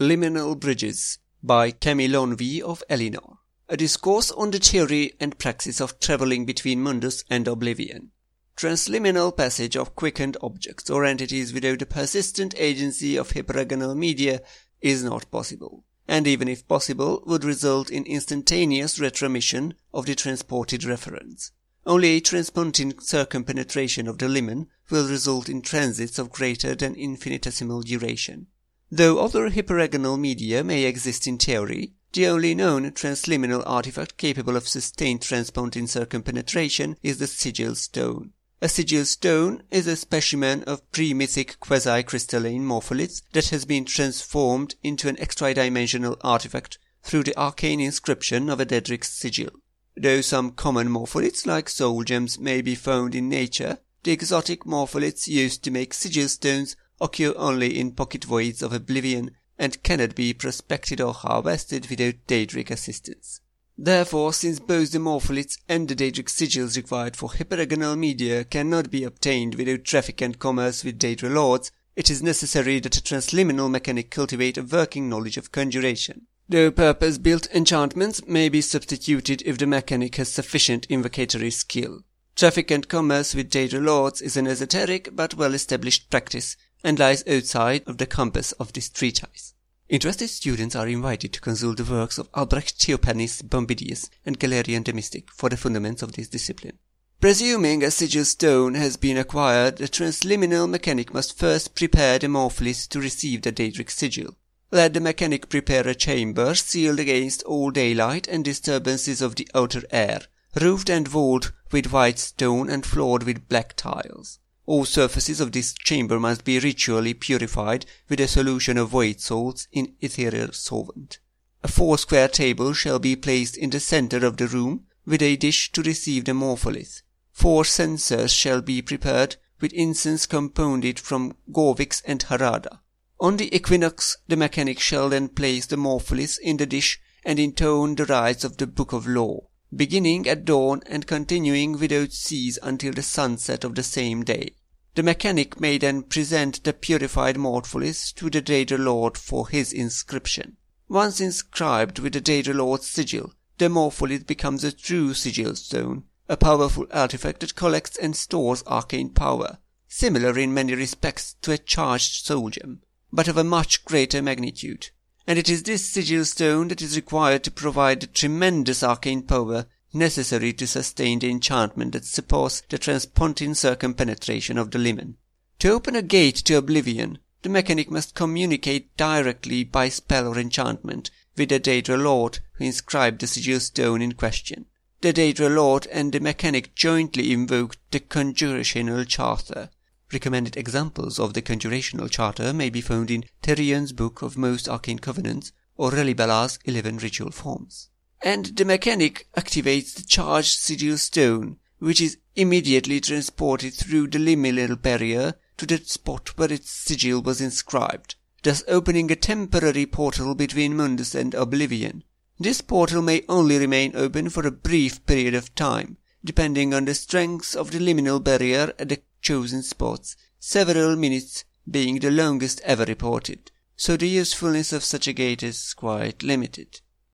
Liminal Bridges by Camille Lonvi of Elinor. A discourse on the theory and praxis of traveling between Mundus and Oblivion. Transliminal passage of quickened objects or entities without the persistent agency of hypergonal media is not possible, and even if possible would result in instantaneous retromission of the transported reference. Only a transpontine circumpenetration of the limen will result in transits of greater than infinitesimal duration. Though other hypergonal media may exist in theory, the only known transliminal artifact capable of sustained transpontine circumpenetration is the sigil stone. A sigil stone is a specimen of pre-mythic quasi-crystalline morpholiths that has been transformed into an extra-dimensional artifact through the arcane inscription of a Daedric sigil. Though some common morpholiths like soul gems may be found in nature, the exotic morpholiths used to make sigil stones occur only in pocket voids of oblivion and cannot be prospected or harvested without Daedric assistance. Therefore, since both the morpholiths and the Daedric sigils required for hypergonal media cannot be obtained without traffic and commerce with Daedra lords, it is necessary that a transliminal mechanic cultivate a working knowledge of conjuration. Though purpose-built enchantments may be substituted if the mechanic has sufficient invocatory skill. Traffic and commerce with Daedra lords is an esoteric but well-established practice and lies outside of the compass of this treatise. Interested students are invited to consult the works of Albrecht Theophanes Bombidius and Galerion the Mystic for the fundaments of this discipline. Presuming a sigil stone has been acquired, the transliminal mechanic must first prepare the morpholith to receive the Daedric sigil. Let the mechanic prepare a chamber sealed against all daylight and disturbances of the outer air, roofed and walled with white stone and floored with black tiles. All surfaces of this chamber must be ritually purified with a solution of void salts in ethereal solvent. A four square table shall be placed in the center of the room with a dish to receive the morpholith. Four censers shall be prepared with incense compounded from Gorvix and Harrada. On the equinox the mechanic shall then place the morpholith in the dish and intone the rites of the Book of Law beginning at dawn and continuing without cease until the sunset of the same day. The mechanic may then present the purified morpholith to the Daedra Lord for his inscription. Once inscribed with the Daedra Lord's sigil, the morpholith becomes a true sigil stone, a powerful artifact that collects and stores arcane power, similar in many respects to a charged gem, but of a much greater magnitude and it is this sigil stone that is required to provide the tremendous arcane power necessary to sustain the enchantment that supports the transpontine circumpenetration of the limen. To open a gate to oblivion, the mechanic must communicate directly by spell or enchantment with the Daedra Lord who inscribed the sigil stone in question. The Daedra Lord and the mechanic jointly invoked the conjurational charter, Recommended examples of the conjurational charter may be found in Therion's Book of Most Arcane Covenants or Relibela's Eleven Ritual Forms. And the mechanic activates the charged sigil stone, which is immediately transported through the liminal barrier to the spot where its sigil was inscribed, thus opening a temporary portal between Mundus and Oblivion. This portal may only remain open for a brief period of time, depending on the strength of the liminal barrier at the chosen spots, several minutes being the longest ever reported, so the usefulness of such a gate is quite limited.